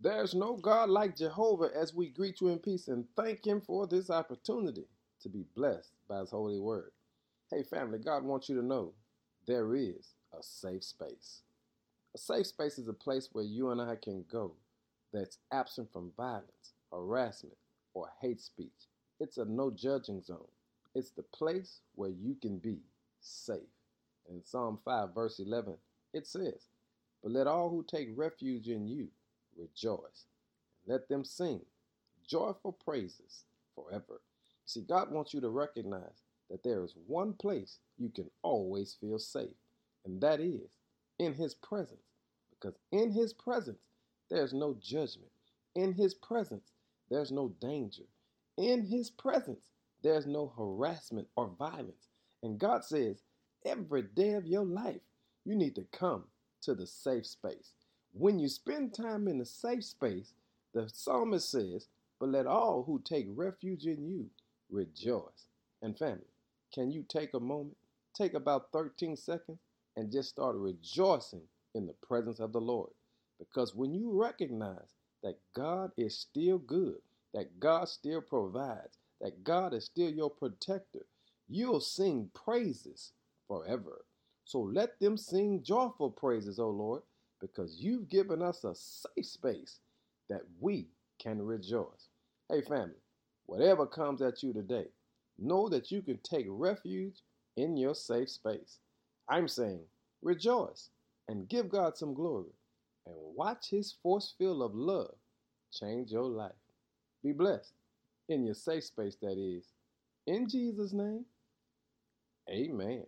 There's no God like Jehovah as we greet you in peace and thank Him for this opportunity to be blessed by His holy word. Hey, family, God wants you to know there is a safe space. A safe space is a place where you and I can go that's absent from violence, harassment, or hate speech. It's a no judging zone. It's the place where you can be safe. In Psalm 5, verse 11, it says, But let all who take refuge in you rejoice. Let them sing joyful praises forever. See, God wants you to recognize that there is one place you can always feel safe, and that is in His presence. Because in His presence, there's no judgment. In His presence, there's no danger. In His presence, there's no harassment or violence. And God says, every day of your life, you need to come to the safe space. When you spend time in a safe space, the psalmist says, But let all who take refuge in you rejoice. And family, can you take a moment, take about 13 seconds, and just start rejoicing in the presence of the Lord? Because when you recognize that God is still good, that God still provides, that God is still your protector, you'll sing praises forever. So let them sing joyful praises, O Lord, because you've given us a safe space that we can rejoice. Hey, family, whatever comes at you today, know that you can take refuge in your safe space. I'm saying rejoice and give God some glory and watch his force field of love change your life. Be blessed in your safe space, that is. In Jesus' name, amen.